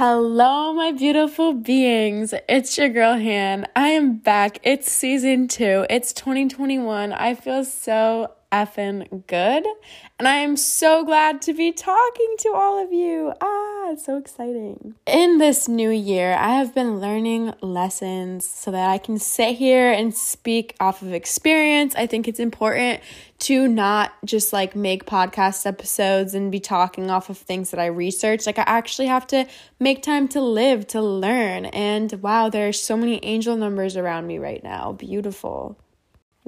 Hello, my beautiful beings. It's your girl, Han. I am back. It's season two. It's 2021. I feel so effing good. And I am so glad to be talking to all of you. Ah, it's so exciting. In this new year, I have been learning lessons so that I can sit here and speak off of experience. I think it's important to not just like make podcast episodes and be talking off of things that I research. Like, I actually have to make time to live, to learn. And wow, there are so many angel numbers around me right now. Beautiful.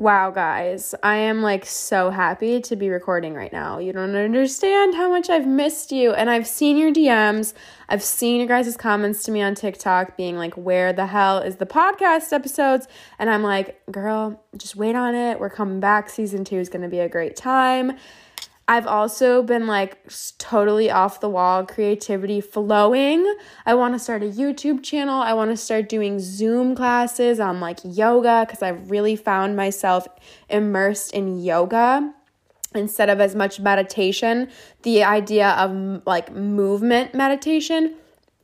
Wow, guys, I am like so happy to be recording right now. You don't understand how much I've missed you. And I've seen your DMs. I've seen your guys' comments to me on TikTok being like, where the hell is the podcast episodes? And I'm like, girl, just wait on it. We're coming back. Season two is going to be a great time. I've also been like totally off the wall creativity flowing. I want to start a YouTube channel. I want to start doing Zoom classes on like yoga because I've really found myself immersed in yoga instead of as much meditation. The idea of like movement meditation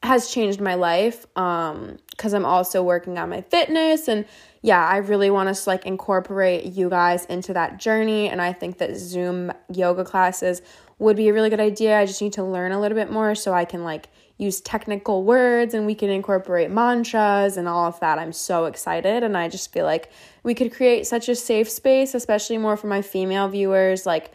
has changed my life um because I'm also working on my fitness and yeah, I really want us to like incorporate you guys into that journey. And I think that Zoom yoga classes would be a really good idea. I just need to learn a little bit more so I can like use technical words and we can incorporate mantras and all of that. I'm so excited. And I just feel like we could create such a safe space, especially more for my female viewers. Like,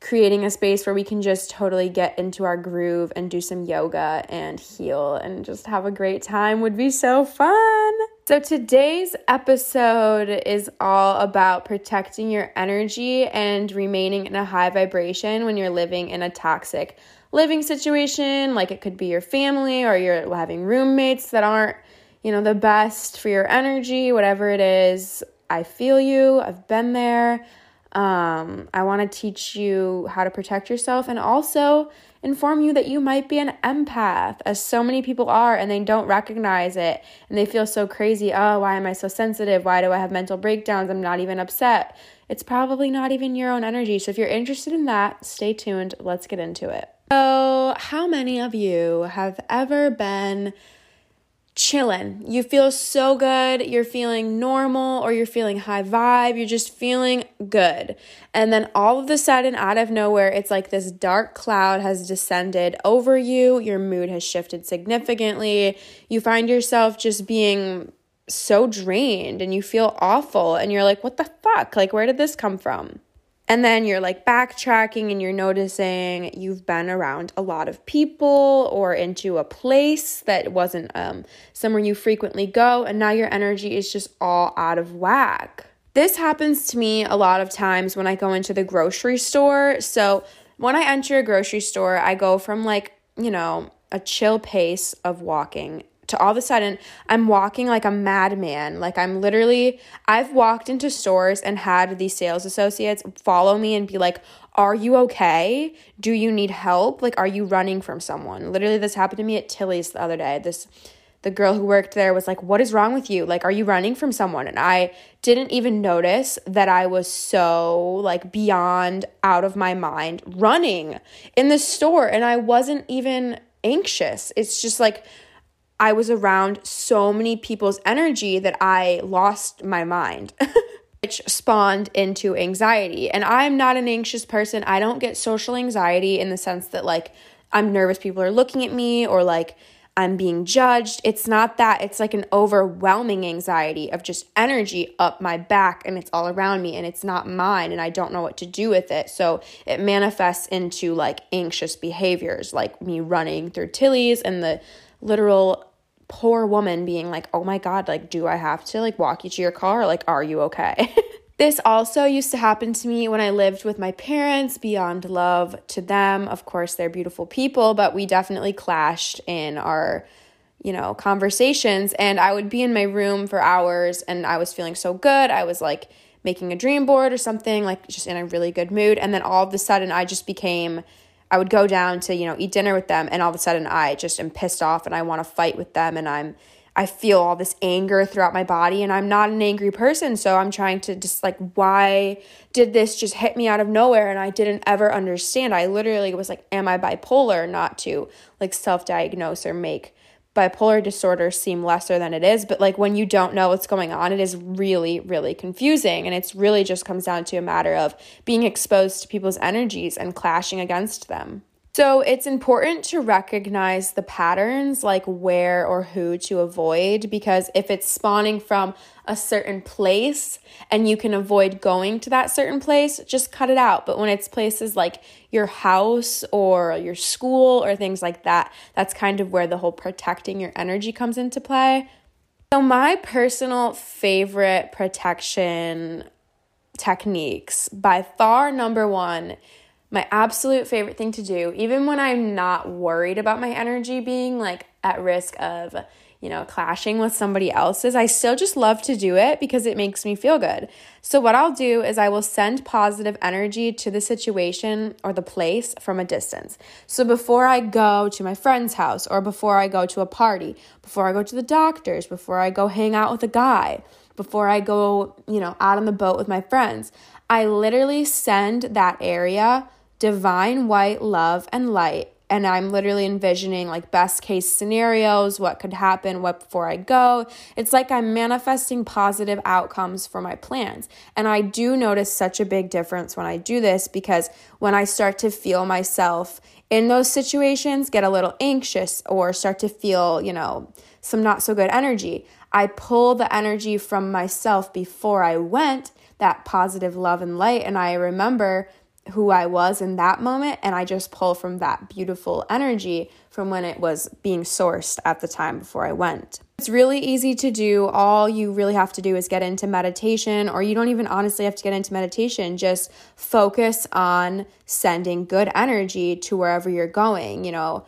creating a space where we can just totally get into our groove and do some yoga and heal and just have a great time would be so fun. So, today's episode is all about protecting your energy and remaining in a high vibration when you're living in a toxic living situation. Like it could be your family or you're having roommates that aren't, you know, the best for your energy, whatever it is. I feel you, I've been there. Um, I want to teach you how to protect yourself and also inform you that you might be an empath, as so many people are, and they don't recognize it. And they feel so crazy. Oh, why am I so sensitive? Why do I have mental breakdowns? I'm not even upset. It's probably not even your own energy. So if you're interested in that, stay tuned. Let's get into it. So, how many of you have ever been chilling. You feel so good. You're feeling normal or you're feeling high vibe. You're just feeling good. And then all of a sudden, out of nowhere, it's like this dark cloud has descended over you. Your mood has shifted significantly. You find yourself just being so drained and you feel awful. And you're like, what the fuck? Like, where did this come from? And then you're like backtracking and you're noticing you've been around a lot of people or into a place that wasn't um, somewhere you frequently go, and now your energy is just all out of whack. This happens to me a lot of times when I go into the grocery store. So, when I enter a grocery store, I go from like, you know, a chill pace of walking to all of a sudden I'm walking like a madman. Like I'm literally I've walked into stores and had these sales associates follow me and be like, "Are you okay? Do you need help? Like are you running from someone?" Literally this happened to me at Tilly's the other day. This the girl who worked there was like, "What is wrong with you? Like are you running from someone?" And I didn't even notice that I was so like beyond out of my mind running in the store and I wasn't even anxious. It's just like I was around so many people's energy that I lost my mind. which spawned into anxiety. And I'm not an anxious person. I don't get social anxiety in the sense that like I'm nervous people are looking at me or like I'm being judged. It's not that. It's like an overwhelming anxiety of just energy up my back and it's all around me and it's not mine and I don't know what to do with it. So it manifests into like anxious behaviors, like me running through Tilly's and the literal poor woman being like, "Oh my god, like do I have to like walk you to your car? Like are you okay?" this also used to happen to me when I lived with my parents, beyond love to them. Of course, they're beautiful people, but we definitely clashed in our you know, conversations and I would be in my room for hours and I was feeling so good. I was like making a dream board or something, like just in a really good mood. And then all of a sudden I just became I would go down to, you know, eat dinner with them and all of a sudden I just am pissed off and I want to fight with them and I'm I feel all this anger throughout my body and I'm not an angry person. So I'm trying to just like, why did this just hit me out of nowhere? And I didn't ever understand. I literally was like, am I bipolar? Not to like self diagnose or make bipolar disorder seem lesser than it is. But like when you don't know what's going on, it is really, really confusing. And it's really just comes down to a matter of being exposed to people's energies and clashing against them. So it's important to recognize the patterns, like where or who to avoid, because if it's spawning from a certain place and you can avoid going to that certain place, just cut it out. But when it's places like your house or your school or things like that, that's kind of where the whole protecting your energy comes into play. So, my personal favorite protection techniques, by far number one, my absolute favorite thing to do, even when I'm not worried about my energy being like at risk of, you know, clashing with somebody else's, I still just love to do it because it makes me feel good. So, what I'll do is I will send positive energy to the situation or the place from a distance. So, before I go to my friend's house or before I go to a party, before I go to the doctor's, before I go hang out with a guy, before I go, you know, out on the boat with my friends, I literally send that area divine white love and light and I'm literally envisioning like best case scenarios, what could happen, what before I go. It's like I'm manifesting positive outcomes for my plans. And I do notice such a big difference when I do this because when I start to feel myself in those situations get a little anxious or start to feel, you know, some not so good energy, I pull the energy from myself before I went, that positive love and light. And I remember who I was in that moment and I just pull from that beautiful energy from when it was being sourced at the time before I went. It's really easy to do. All you really have to do is get into meditation, or you don't even honestly have to get into meditation. Just focus on sending good energy to wherever you're going. You know,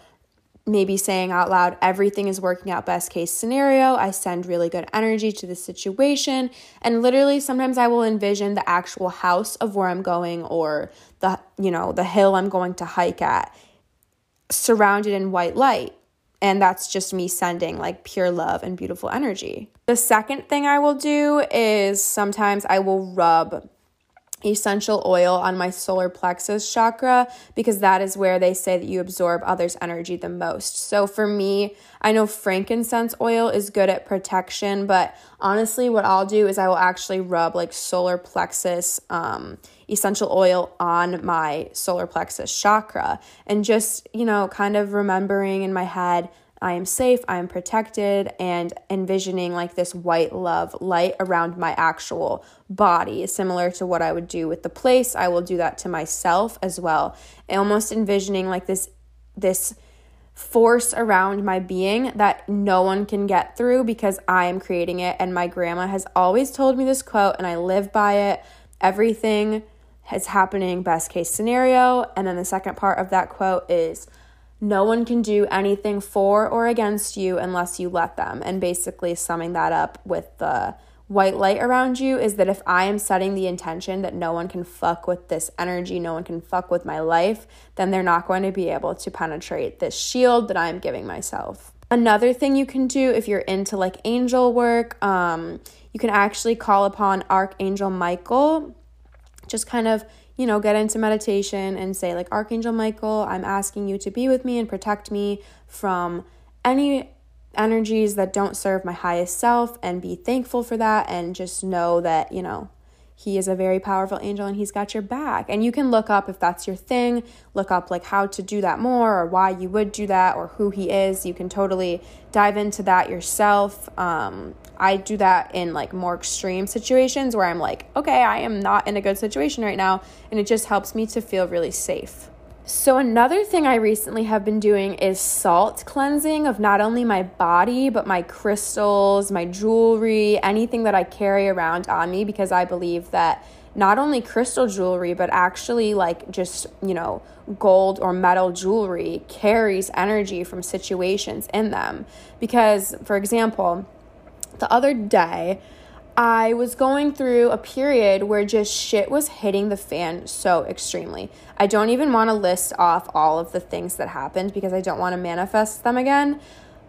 maybe saying out loud, everything is working out best case scenario. I send really good energy to the situation. And literally, sometimes I will envision the actual house of where I'm going or the, you know, the hill I'm going to hike at surrounded in white light. And that's just me sending like pure love and beautiful energy. The second thing I will do is sometimes I will rub essential oil on my solar plexus chakra because that is where they say that you absorb others' energy the most. So for me, I know frankincense oil is good at protection, but honestly, what I'll do is I will actually rub like solar plexus um, essential oil on my solar plexus chakra and just, you know, kind of remembering in my head I am safe, I am protected, and envisioning like this white love light around my actual body, similar to what I would do with the place. I will do that to myself as well. And almost envisioning like this this force around my being that no one can get through because I am creating it. And my grandma has always told me this quote, and I live by it. Everything is happening best case scenario. And then the second part of that quote is no one can do anything for or against you unless you let them. And basically, summing that up with the white light around you is that if I am setting the intention that no one can fuck with this energy, no one can fuck with my life, then they're not going to be able to penetrate this shield that I'm giving myself. Another thing you can do if you're into like angel work, um, you can actually call upon Archangel Michael. Just kind of you know, get into meditation and say, like, Archangel Michael, I'm asking you to be with me and protect me from any energies that don't serve my highest self and be thankful for that and just know that, you know, he is a very powerful angel and he's got your back. And you can look up if that's your thing, look up like how to do that more or why you would do that or who he is. You can totally dive into that yourself. Um, I do that in like more extreme situations where I'm like, okay, I am not in a good situation right now. And it just helps me to feel really safe. So, another thing I recently have been doing is salt cleansing of not only my body, but my crystals, my jewelry, anything that I carry around on me, because I believe that not only crystal jewelry, but actually like just, you know, gold or metal jewelry carries energy from situations in them. Because, for example, the other day, I was going through a period where just shit was hitting the fan so extremely. I don't even want to list off all of the things that happened because I don't want to manifest them again.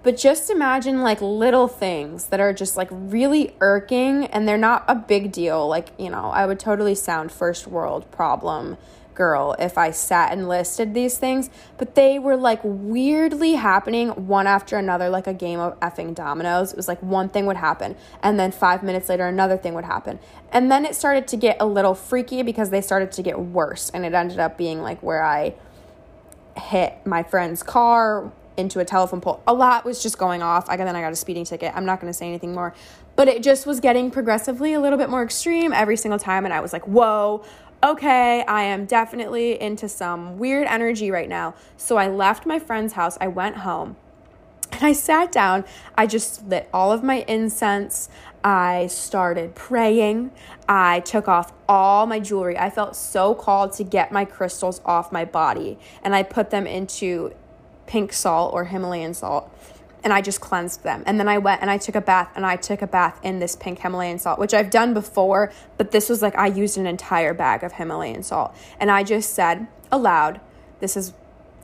But just imagine like little things that are just like really irking and they're not a big deal. Like, you know, I would totally sound first world problem girl if I sat and listed these things, but they were like weirdly happening one after another, like a game of effing dominoes. It was like one thing would happen, and then five minutes later, another thing would happen. And then it started to get a little freaky because they started to get worse, and it ended up being like where I hit my friend's car into a telephone pole. A lot was just going off. I then I got a speeding ticket. I'm not going to say anything more. But it just was getting progressively a little bit more extreme every single time and I was like, "Whoa, okay, I am definitely into some weird energy right now." So I left my friend's house. I went home. And I sat down. I just lit all of my incense. I started praying. I took off all my jewelry. I felt so called to get my crystals off my body. And I put them into pink salt or Himalayan salt and I just cleansed them. And then I went and I took a bath and I took a bath in this pink Himalayan salt, which I've done before, but this was like I used an entire bag of Himalayan salt. And I just said aloud, this is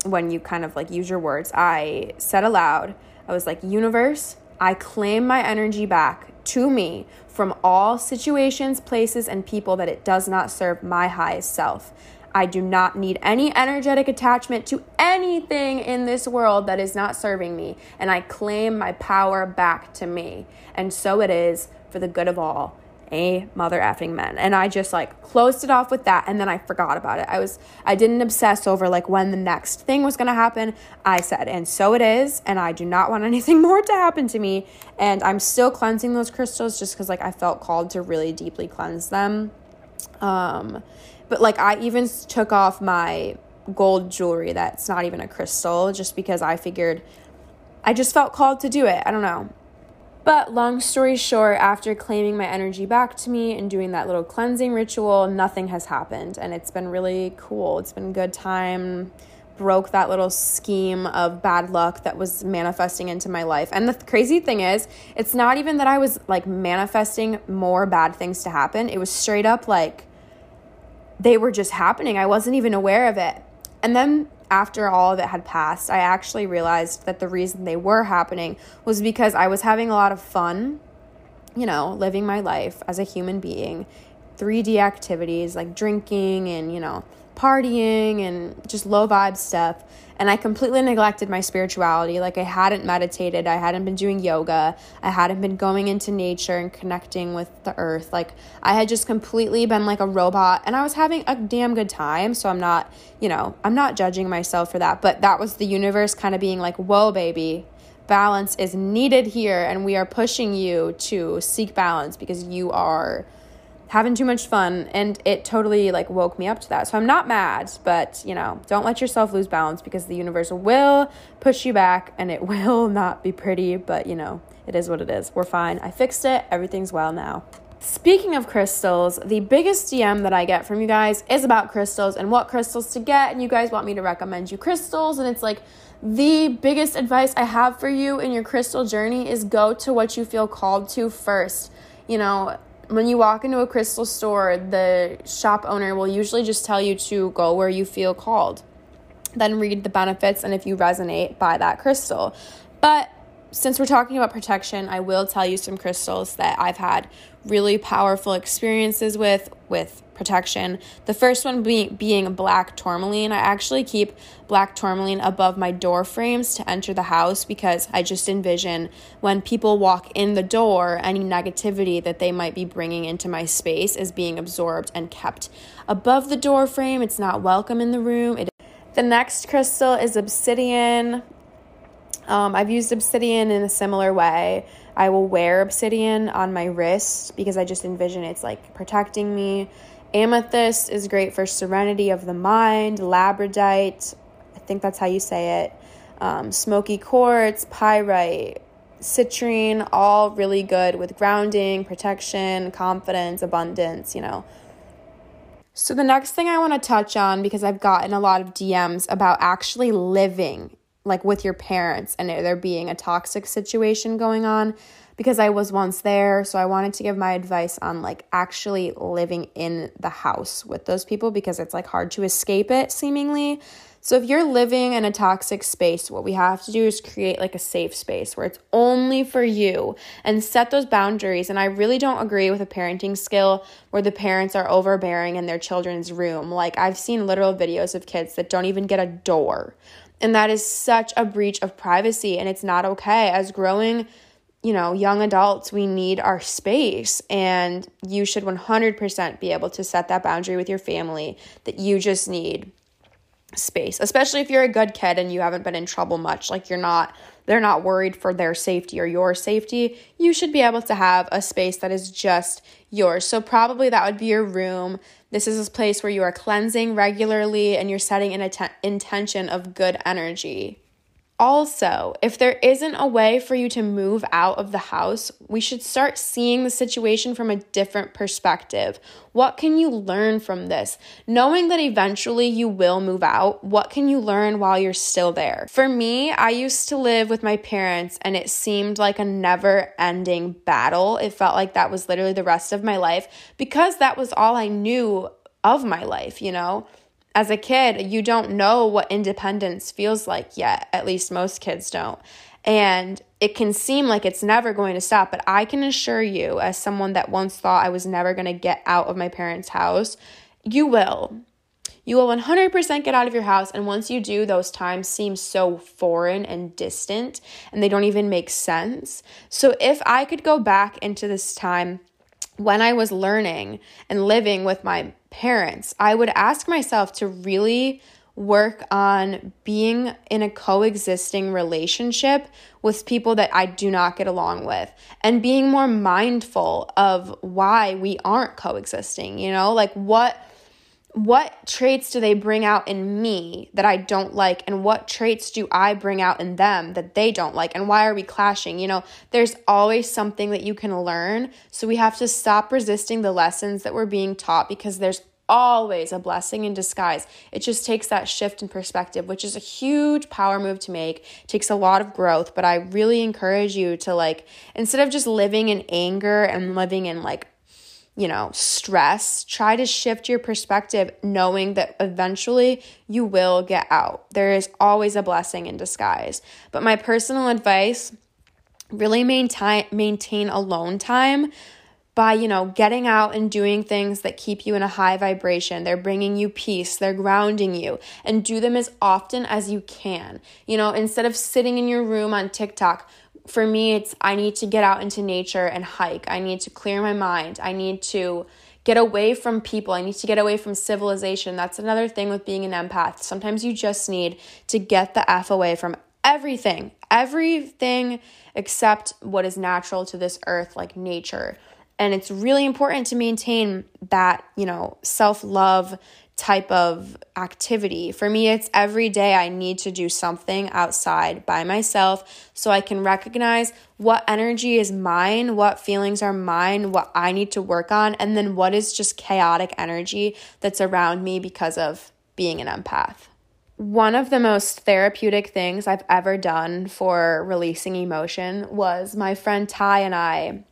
when you kind of like use your words. I said aloud, I was like, universe, I claim my energy back to me from all situations, places, and people that it does not serve my highest self. I do not need any energetic attachment to anything in this world that is not serving me. And I claim my power back to me. And so it is for the good of all. A mother effing men. And I just like closed it off with that and then I forgot about it. I was I didn't obsess over like when the next thing was gonna happen. I said, and so it is, and I do not want anything more to happen to me. And I'm still cleansing those crystals just because like I felt called to really deeply cleanse them. Um but like I even took off my gold jewelry that's not even a crystal just because I figured I just felt called to do it. I don't know. But long story short, after claiming my energy back to me and doing that little cleansing ritual, nothing has happened. And it's been really cool. It's been a good time. Broke that little scheme of bad luck that was manifesting into my life. And the crazy thing is, it's not even that I was like manifesting more bad things to happen. It was straight up like they were just happening. I wasn't even aware of it. And then after all of it had passed, I actually realized that the reason they were happening was because I was having a lot of fun, you know, living my life as a human being, 3D activities like drinking and, you know, partying and just low vibe stuff. And I completely neglected my spirituality. Like, I hadn't meditated, I hadn't been doing yoga, I hadn't been going into nature and connecting with the earth. Like, I had just completely been like a robot, and I was having a damn good time. So, I'm not, you know, I'm not judging myself for that. But that was the universe kind of being like, whoa, baby, balance is needed here, and we are pushing you to seek balance because you are having too much fun and it totally like woke me up to that. So I'm not mad, but you know, don't let yourself lose balance because the universe will push you back and it will not be pretty, but you know, it is what it is. We're fine. I fixed it. Everything's well now. Speaking of crystals, the biggest DM that I get from you guys is about crystals and what crystals to get. And you guys want me to recommend you crystals. And it's like the biggest advice I have for you in your crystal journey is go to what you feel called to first. You know, when you walk into a crystal store, the shop owner will usually just tell you to go where you feel called. Then read the benefits and if you resonate, buy that crystal. But since we're talking about protection, I will tell you some crystals that I've had really powerful experiences with with protection. The first one being being black tourmaline. I actually keep black tourmaline above my door frames to enter the house because I just envision when people walk in the door, any negativity that they might be bringing into my space is being absorbed and kept above the door frame. It's not welcome in the room. It the next crystal is obsidian. Um, I've used obsidian in a similar way. I will wear obsidian on my wrist because I just envision it's like protecting me. Amethyst is great for serenity of the mind. Labradorite, I think that's how you say it. Um, smoky quartz, pyrite, citrine, all really good with grounding, protection, confidence, abundance, you know. So, the next thing I want to touch on, because I've gotten a lot of DMs about actually living like with your parents and there being a toxic situation going on because I was once there. So I wanted to give my advice on like actually living in the house with those people because it's like hard to escape it seemingly. So if you're living in a toxic space, what we have to do is create like a safe space where it's only for you and set those boundaries. And I really don't agree with a parenting skill where the parents are overbearing in their children's room. Like I've seen literal videos of kids that don't even get a door. And that is such a breach of privacy and it's not okay. As growing you know, young adults, we need our space. And you should 100% be able to set that boundary with your family that you just need space, especially if you're a good kid and you haven't been in trouble much. Like you're not, they're not worried for their safety or your safety. You should be able to have a space that is just yours. So, probably that would be your room. This is a place where you are cleansing regularly and you're setting an atten- intention of good energy. Also, if there isn't a way for you to move out of the house, we should start seeing the situation from a different perspective. What can you learn from this? Knowing that eventually you will move out, what can you learn while you're still there? For me, I used to live with my parents and it seemed like a never ending battle. It felt like that was literally the rest of my life because that was all I knew of my life, you know? As a kid, you don't know what independence feels like yet. At least most kids don't. And it can seem like it's never going to stop, but I can assure you, as someone that once thought I was never going to get out of my parents' house, you will. You will 100% get out of your house. And once you do, those times seem so foreign and distant and they don't even make sense. So if I could go back into this time when I was learning and living with my parents, I would ask myself to really work on being in a coexisting relationship with people that I do not get along with and being more mindful of why we aren't coexisting, you know? Like what what traits do they bring out in me that I don't like? And what traits do I bring out in them that they don't like? And why are we clashing? You know, there's always something that you can learn. So we have to stop resisting the lessons that we're being taught because there's always a blessing in disguise. It just takes that shift in perspective, which is a huge power move to make. It takes a lot of growth, but I really encourage you to like instead of just living in anger and living in like you know, stress, try to shift your perspective knowing that eventually you will get out. There is always a blessing in disguise. But my personal advice really maintain maintain alone time by, you know, getting out and doing things that keep you in a high vibration. They're bringing you peace, they're grounding you, and do them as often as you can. You know, instead of sitting in your room on TikTok, for me, it's I need to get out into nature and hike. I need to clear my mind. I need to get away from people. I need to get away from civilization. That's another thing with being an empath. Sometimes you just need to get the F away from everything, everything except what is natural to this earth, like nature. And it's really important to maintain that, you know, self love, type of activity. For me, it's every day I need to do something outside by myself so I can recognize what energy is mine, what feelings are mine, what I need to work on, and then what is just chaotic energy that's around me because of being an empath. One of the most therapeutic things I've ever done for releasing emotion was my friend Ty and I.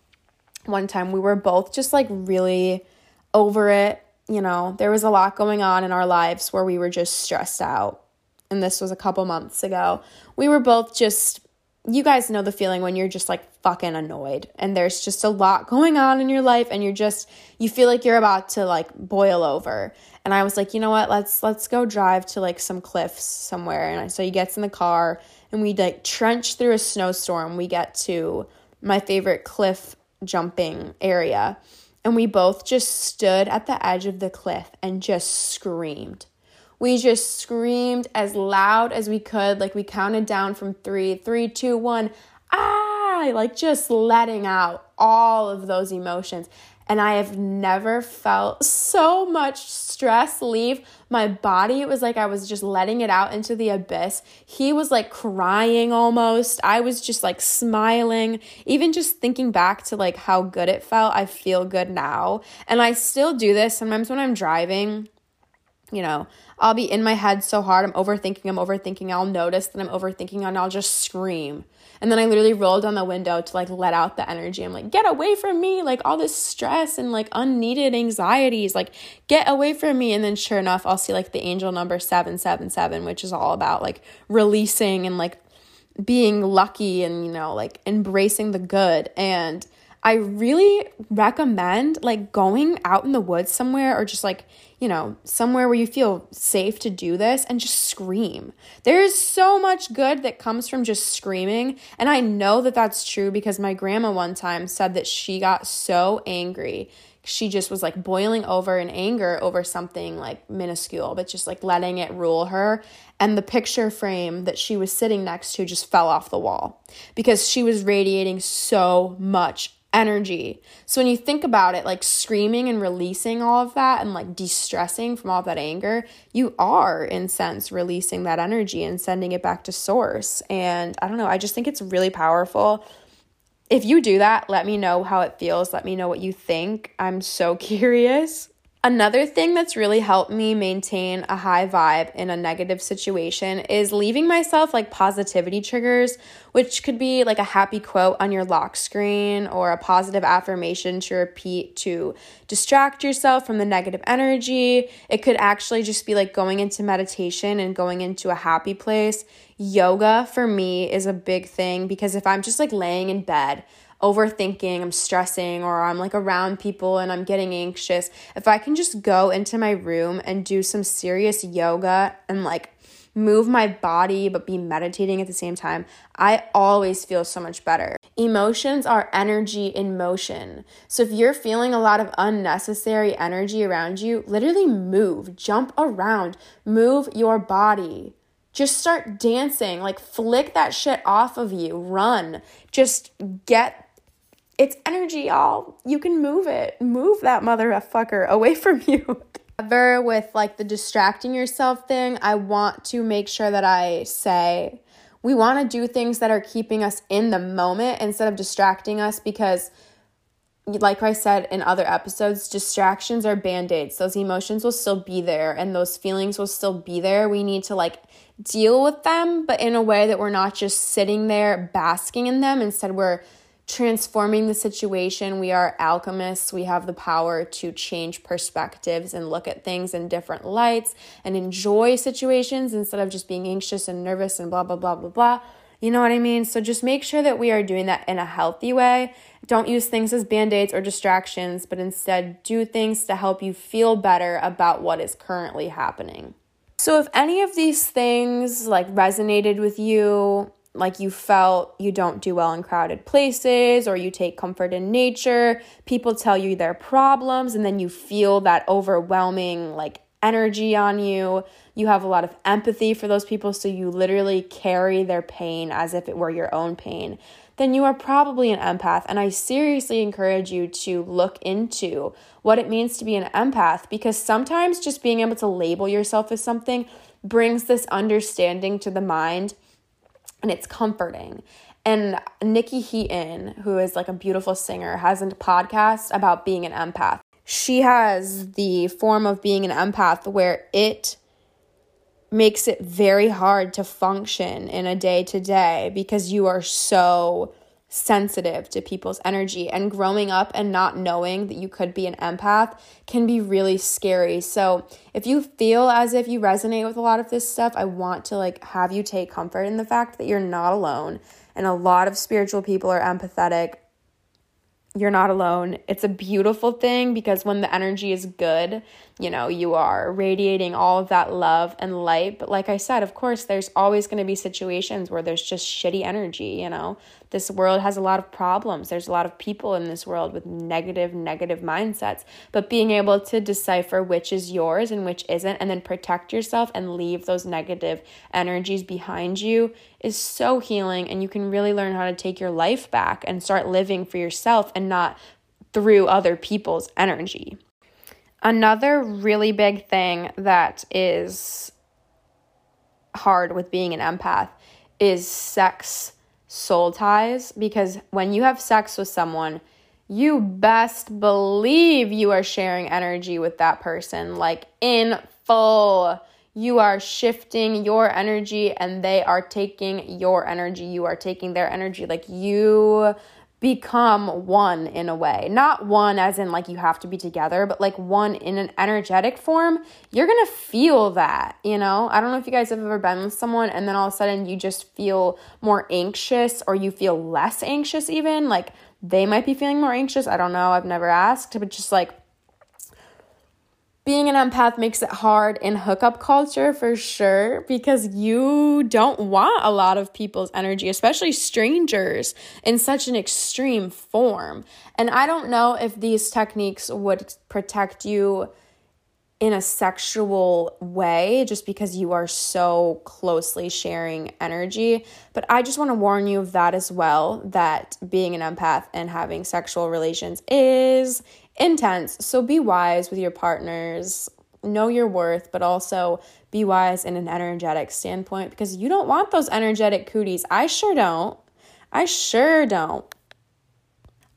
One time we were both just like really over it you know, there was a lot going on in our lives where we were just stressed out. And this was a couple months ago. We were both just, you guys know the feeling when you're just like fucking annoyed and there's just a lot going on in your life and you're just, you feel like you're about to like boil over. And I was like, you know what, let's, let's go drive to like some cliffs somewhere. And so he gets in the car and we like trench through a snowstorm. We get to my favorite cliff jumping area and we both just stood at the edge of the cliff and just screamed. We just screamed as loud as we could, like we counted down from three, three, two, one, ah, like just letting out all of those emotions. And I have never felt so much stress leave my body. It was like I was just letting it out into the abyss. He was like crying almost. I was just like smiling. Even just thinking back to like how good it felt, I feel good now. And I still do this sometimes when I'm driving you know, I'll be in my head so hard. I'm overthinking, I'm overthinking. I'll notice that I'm overthinking and I'll just scream. And then I literally roll down the window to like let out the energy. I'm like, get away from me. Like all this stress and like unneeded anxieties, like get away from me. And then sure enough, I'll see like the angel number 777, which is all about like releasing and like being lucky and, you know, like embracing the good. And I really recommend like going out in the woods somewhere or just like, you know, somewhere where you feel safe to do this and just scream. There's so much good that comes from just screaming. And I know that that's true because my grandma one time said that she got so angry. She just was like boiling over in anger over something like minuscule, but just like letting it rule her. And the picture frame that she was sitting next to just fell off the wall because she was radiating so much energy. So when you think about it, like screaming and releasing all of that and like de-stressing from all that anger, you are in sense releasing that energy and sending it back to source. And I don't know, I just think it's really powerful. If you do that, let me know how it feels. Let me know what you think. I'm so curious. Another thing that's really helped me maintain a high vibe in a negative situation is leaving myself like positivity triggers, which could be like a happy quote on your lock screen or a positive affirmation to repeat to distract yourself from the negative energy. It could actually just be like going into meditation and going into a happy place. Yoga for me is a big thing because if I'm just like laying in bed, overthinking, I'm stressing, or I'm like around people and I'm getting anxious, if I can just go into my room and do some serious yoga and like move my body but be meditating at the same time, I always feel so much better. Emotions are energy in motion. So if you're feeling a lot of unnecessary energy around you, literally move, jump around, move your body. Just start dancing, like flick that shit off of you, run. Just get it's energy, y'all. You can move it. Move that motherfucker away from you. Ever with like the distracting yourself thing, I want to make sure that I say we want to do things that are keeping us in the moment instead of distracting us because like I said in other episodes, distractions are band aids. Those emotions will still be there and those feelings will still be there. We need to like deal with them, but in a way that we're not just sitting there basking in them. Instead, we're transforming the situation. We are alchemists. We have the power to change perspectives and look at things in different lights and enjoy situations instead of just being anxious and nervous and blah, blah, blah, blah, blah. You know what I mean? So just make sure that we are doing that in a healthy way. Don't use things as band aids or distractions, but instead do things to help you feel better about what is currently happening. So if any of these things like resonated with you, like you felt you don't do well in crowded places or you take comfort in nature. People tell you their problems and then you feel that overwhelming like energy on you. You have a lot of empathy for those people, so you literally carry their pain as if it were your own pain. Then you are probably an empath. And I seriously encourage you to look into what it means to be an empath because sometimes just being able to label yourself as something brings this understanding to the mind and it's comforting. And Nikki Heaton, who is like a beautiful singer, has a podcast about being an empath. She has the form of being an empath where it makes it very hard to function in a day to day because you are so sensitive to people's energy and growing up and not knowing that you could be an empath can be really scary. So, if you feel as if you resonate with a lot of this stuff, I want to like have you take comfort in the fact that you're not alone and a lot of spiritual people are empathetic you're not alone. It's a beautiful thing because when the energy is good, you know, you are radiating all of that love and light. But like I said, of course, there's always going to be situations where there's just shitty energy, you know. This world has a lot of problems. There's a lot of people in this world with negative, negative mindsets. But being able to decipher which is yours and which isn't, and then protect yourself and leave those negative energies behind you is so healing. And you can really learn how to take your life back and start living for yourself and not through other people's energy. Another really big thing that is hard with being an empath is sex soul ties because when you have sex with someone, you best believe you are sharing energy with that person, like in full. You are shifting your energy and they are taking your energy. You are taking their energy. Like you become one in a way. Not one as in like you have to be together, but like one in an energetic form. You're going to feel that, you know? I don't know if you guys have ever been with someone and then all of a sudden you just feel more anxious or you feel less anxious even. Like they might be feeling more anxious. I don't know. I've never asked, but just like being an empath makes it hard in hookup culture for sure because you don't want a lot of people's energy, especially strangers, in such an extreme form. And I don't know if these techniques would protect you in a sexual way just because you are so closely sharing energy. But I just want to warn you of that as well that being an empath and having sexual relations is intense. So be wise with your partners. Know your worth, but also be wise in an energetic standpoint because you don't want those energetic cooties. I sure don't. I sure don't.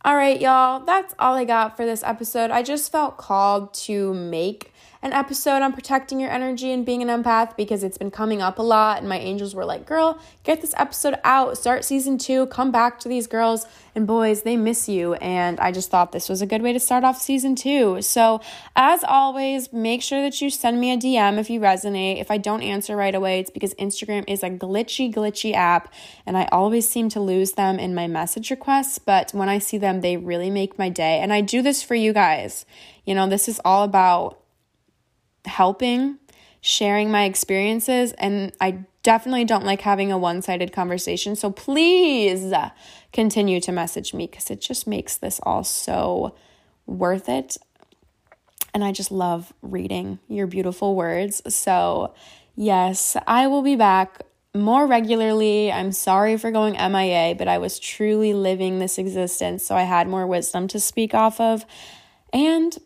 All right, y'all, that's all I got for this episode. I just felt called to make an episode on protecting your energy and being an empath because it's been coming up a lot. And my angels were like, girl, get this episode out, start season two, come back to these girls and boys, they miss you. And I just thought this was a good way to start off season two. So, as always, make sure that you send me a DM if you resonate. If I don't answer right away, it's because Instagram is a glitchy, glitchy app, and I always seem to lose them in my message requests. But when I see them, they really make my day. And I do this for you guys. You know, this is all about helping, sharing my experiences, and I definitely don't like having a one sided conversation. So please uh, continue to message me because it just makes this all so worth it. And I just love reading your beautiful words. So, yes, I will be back more regularly. I'm sorry for going MIA, but I was truly living this existence. So I had more wisdom to speak off of. And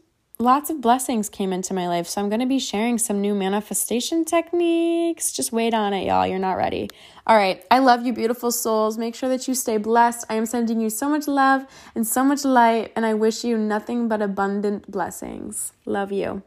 lots of blessings came into my life. So I'm going to be sharing some new manifestation techniques. Just wait on it, y'all. You're not ready. All right. I love you, beautiful souls. Make sure that you stay blessed. I am sending you so much love and so much light, and I wish you nothing but abundant blessings. Love you.